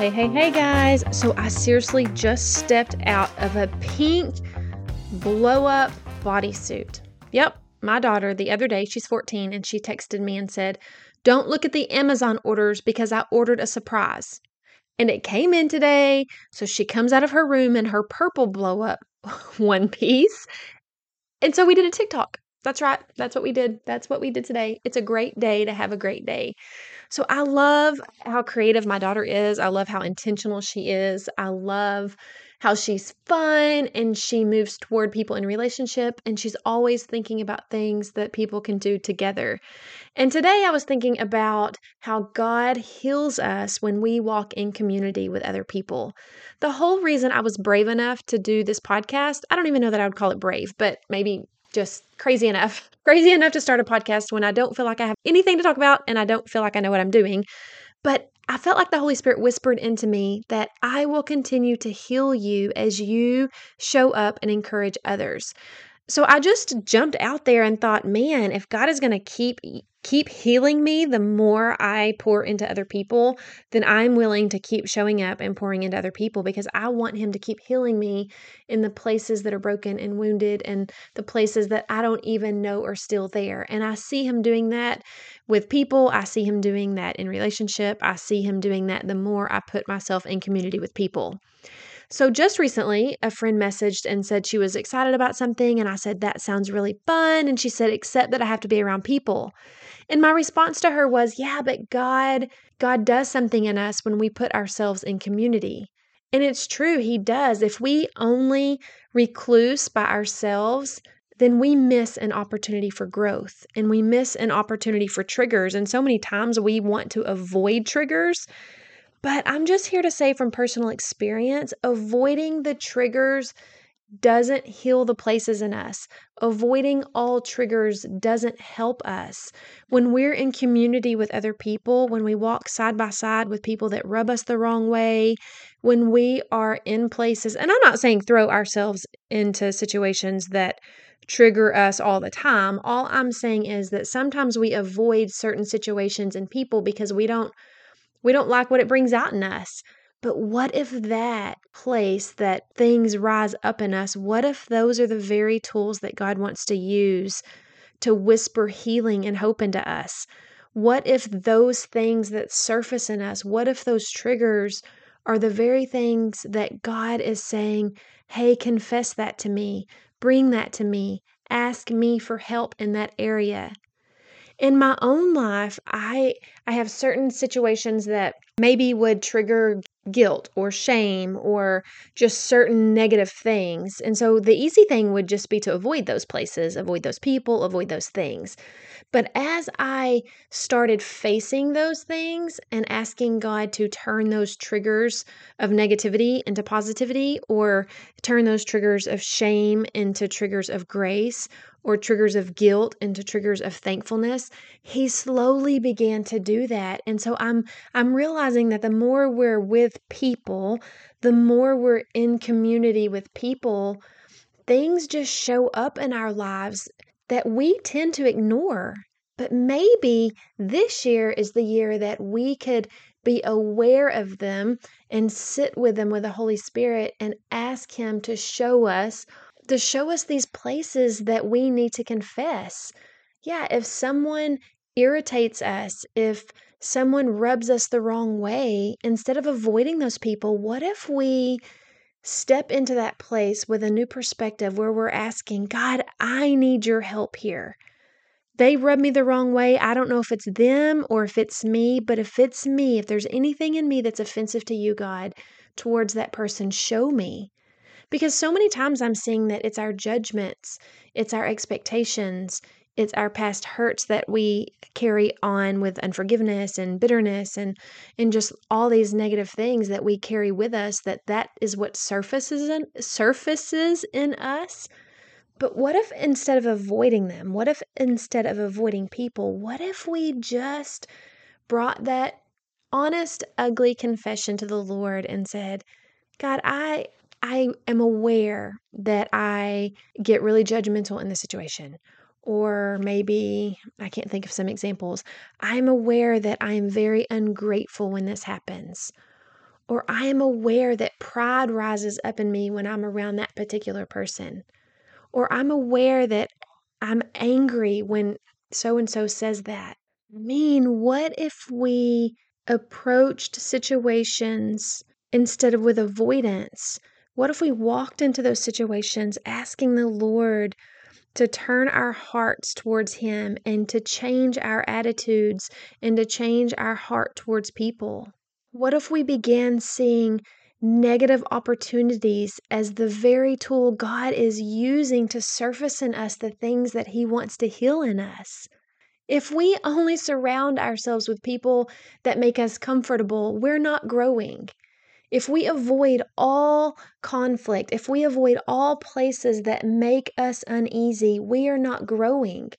Hey, hey, hey, guys. So I seriously just stepped out of a pink blow up bodysuit. Yep, my daughter the other day, she's 14, and she texted me and said, Don't look at the Amazon orders because I ordered a surprise. And it came in today. So she comes out of her room in her purple blow up one piece. And so we did a TikTok. That's right. That's what we did. That's what we did today. It's a great day to have a great day. So I love how creative my daughter is. I love how intentional she is. I love how she's fun and she moves toward people in relationship and she's always thinking about things that people can do together. And today I was thinking about how God heals us when we walk in community with other people. The whole reason I was brave enough to do this podcast, I don't even know that I would call it brave, but maybe just crazy enough, crazy enough to start a podcast when I don't feel like I have anything to talk about and I don't feel like I know what I'm doing. But I felt like the Holy Spirit whispered into me that I will continue to heal you as you show up and encourage others. So I just jumped out there and thought, man, if God is going to keep keep healing me the more I pour into other people, then I'm willing to keep showing up and pouring into other people because I want Him to keep healing me in the places that are broken and wounded and the places that I don't even know are still there. And I see Him doing that with people. I see Him doing that in relationship. I see Him doing that the more I put myself in community with people. So, just recently, a friend messaged and said she was excited about something. And I said, That sounds really fun. And she said, Except that I have to be around people. And my response to her was, Yeah, but God, God does something in us when we put ourselves in community. And it's true, He does. If we only recluse by ourselves, then we miss an opportunity for growth and we miss an opportunity for triggers. And so many times we want to avoid triggers but I'm just here to say from personal experience avoiding the triggers doesn't heal the places in us. Avoiding all triggers doesn't help us. When we're in community with other people, when we walk side by side with people that rub us the wrong way, when we are in places, and I'm not saying throw ourselves into situations that trigger us all the time. All I'm saying is that sometimes we avoid certain situations and people because we don't we don't like what it brings out in us. But what if that place that things rise up in us, what if those are the very tools that God wants to use to whisper healing and hope into us? What if those things that surface in us, what if those triggers are the very things that God is saying, hey, confess that to me, bring that to me, ask me for help in that area? In my own life, I I have certain situations that maybe would trigger guilt or shame or just certain negative things. And so the easy thing would just be to avoid those places, avoid those people, avoid those things. But as I started facing those things and asking God to turn those triggers of negativity into positivity or turn those triggers of shame into triggers of grace or triggers of guilt into triggers of thankfulness he slowly began to do that. And so i'm i'm realizing that the more we're with people the more we're in community with people things just show up in our lives that we tend to ignore. But maybe this year is the year that we could be aware of them and sit with them with the Holy Spirit and ask Him to show us to show us these places that we need to confess. Yeah, if someone irritates us, if someone rubs us the wrong way, instead of avoiding those people, what if we step into that place with a new perspective where we're asking, God, I need your help here. They rub me the wrong way. I don't know if it's them or if it's me, but if it's me, if there's anything in me that's offensive to you, God, towards that person, show me. Because so many times I'm seeing that it's our judgments, it's our expectations, it's our past hurts that we carry on with unforgiveness and bitterness and and just all these negative things that we carry with us that that is what surfaces in, surfaces in us. But what if instead of avoiding them what if instead of avoiding people what if we just brought that honest ugly confession to the lord and said god i I am aware that I get really judgmental in the situation. Or maybe I can't think of some examples. I'm aware that I am very ungrateful when this happens. Or I am aware that pride rises up in me when I'm around that particular person. Or I'm aware that I'm angry when so and so says that. I mean, what if we approached situations instead of with avoidance? What if we walked into those situations asking the Lord to turn our hearts towards Him and to change our attitudes and to change our heart towards people? What if we began seeing negative opportunities as the very tool God is using to surface in us the things that He wants to heal in us? If we only surround ourselves with people that make us comfortable, we're not growing. If we avoid all conflict, if we avoid all places that make us uneasy, we are not growing.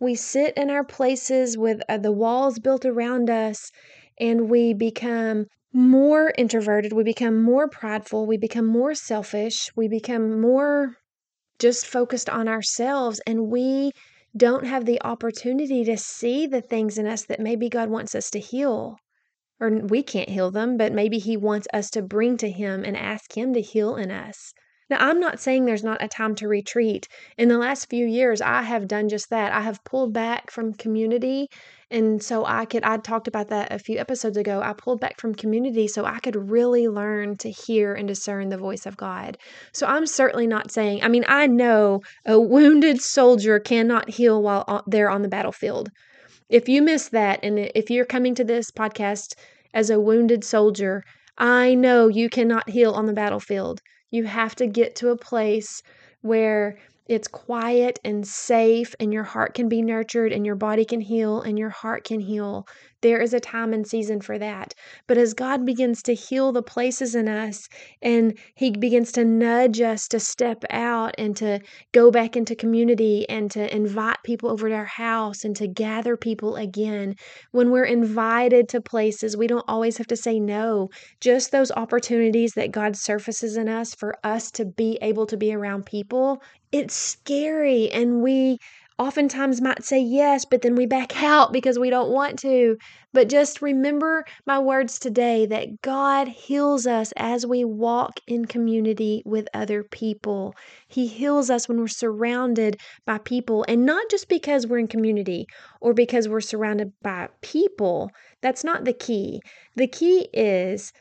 We sit in our places with uh, the walls built around us and we become more introverted, we become more prideful, we become more selfish, we become more just focused on ourselves, and we don't have the opportunity to see the things in us that maybe God wants us to heal. Or we can't heal them, but maybe He wants us to bring to Him and ask Him to heal in us. Now, I'm not saying there's not a time to retreat. In the last few years, I have done just that. I have pulled back from community. And so I could, I talked about that a few episodes ago. I pulled back from community so I could really learn to hear and discern the voice of God. So I'm certainly not saying, I mean, I know a wounded soldier cannot heal while they're on the battlefield. If you miss that, and if you're coming to this podcast as a wounded soldier, I know you cannot heal on the battlefield. You have to get to a place where it's quiet and safe, and your heart can be nurtured, and your body can heal, and your heart can heal. There is a time and season for that. But as God begins to heal the places in us and He begins to nudge us to step out and to go back into community and to invite people over to our house and to gather people again, when we're invited to places, we don't always have to say no. Just those opportunities that God surfaces in us for us to be able to be around people, it's scary and we oftentimes might say yes, but then we back out because we don't want to. But just remember my words today that God heals us as we walk in community with other people. He heals us when we're surrounded by people, and not just because we're in community or because we're surrounded by people. That's not the key. The key is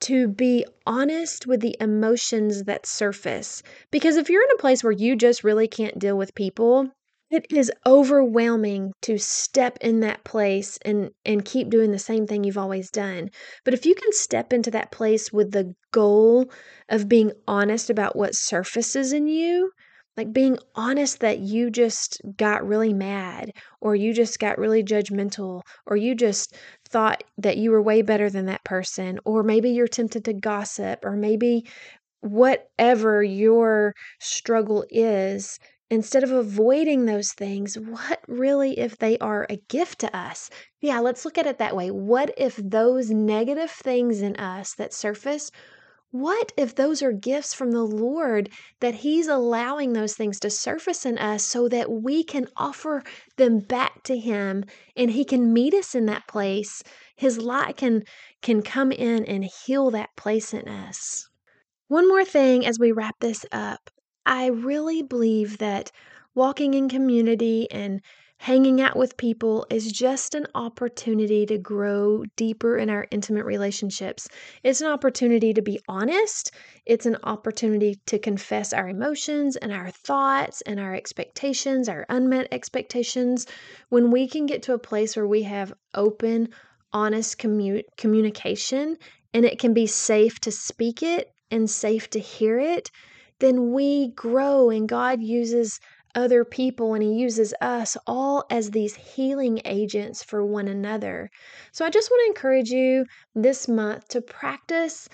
to be honest with the emotions that surface. Because if you're in a place where you just really can't deal with people, it is overwhelming to step in that place and and keep doing the same thing you've always done. But if you can step into that place with the goal of being honest about what surfaces in you, like being honest that you just got really mad or you just got really judgmental or you just thought that you were way better than that person or maybe you're tempted to gossip or maybe whatever your struggle is instead of avoiding those things, what really if they are a gift to us? Yeah, let's look at it that way. What if those negative things in us that surface, what if those are gifts from the Lord that He's allowing those things to surface in us so that we can offer them back to Him and He can meet us in that place? His light can, can come in and heal that place in us. One more thing as we wrap this up. I really believe that walking in community and hanging out with people is just an opportunity to grow deeper in our intimate relationships. It's an opportunity to be honest. It's an opportunity to confess our emotions and our thoughts and our expectations, our unmet expectations. When we can get to a place where we have open, honest commu- communication and it can be safe to speak it and safe to hear it, then we grow and God uses other people and He uses us all as these healing agents for one another. So I just want to encourage you this month to practice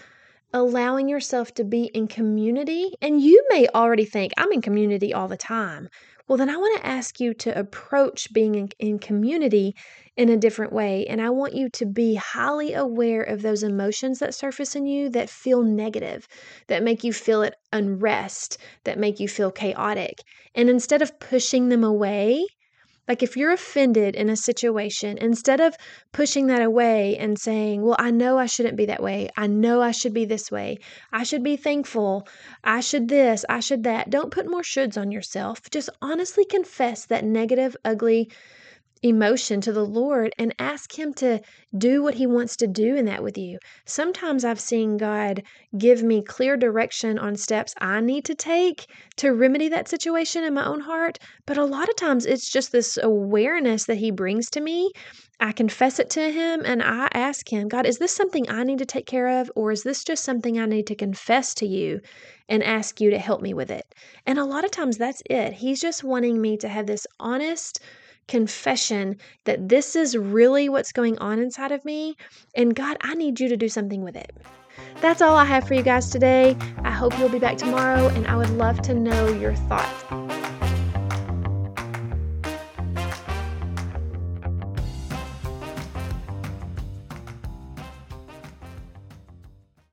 allowing yourself to be in community. And you may already think, I'm in community all the time. Well, then I want to ask you to approach being in, in, community in a different way. And I want you to be highly aware of those emotions that surface in you that feel negative, that make you feel at unrest, that make you feel chaotic. And instead of pushing them away, Like if you're offended in a situation, instead of pushing that away and saying, Well, I know I shouldn't be that way. I know I should be this way. I should be thankful. I should this. I should that. Don't put more shoulds on yourself. Just honestly confess that negative, ugly emotion to the Lord and ask Him to do what He wants to do in that with you. Sometimes I've seen God give me clear direction on steps I need to take to remedy that situation in my own heart, but a lot of times it's just this awareness that He brings to me. I confess it to Him and I ask Him, God, is this something I need to take care of, or is this just something I need to confess to you and ask you to help me with it? And a lot of times that's it. He's just wanting me to have this honest, confession that this is really what's going on inside of me. And God, I need you to do something with it. That's all I have for you guys today. I hope you'll be back tomorrow, and I would love to know your thoughts.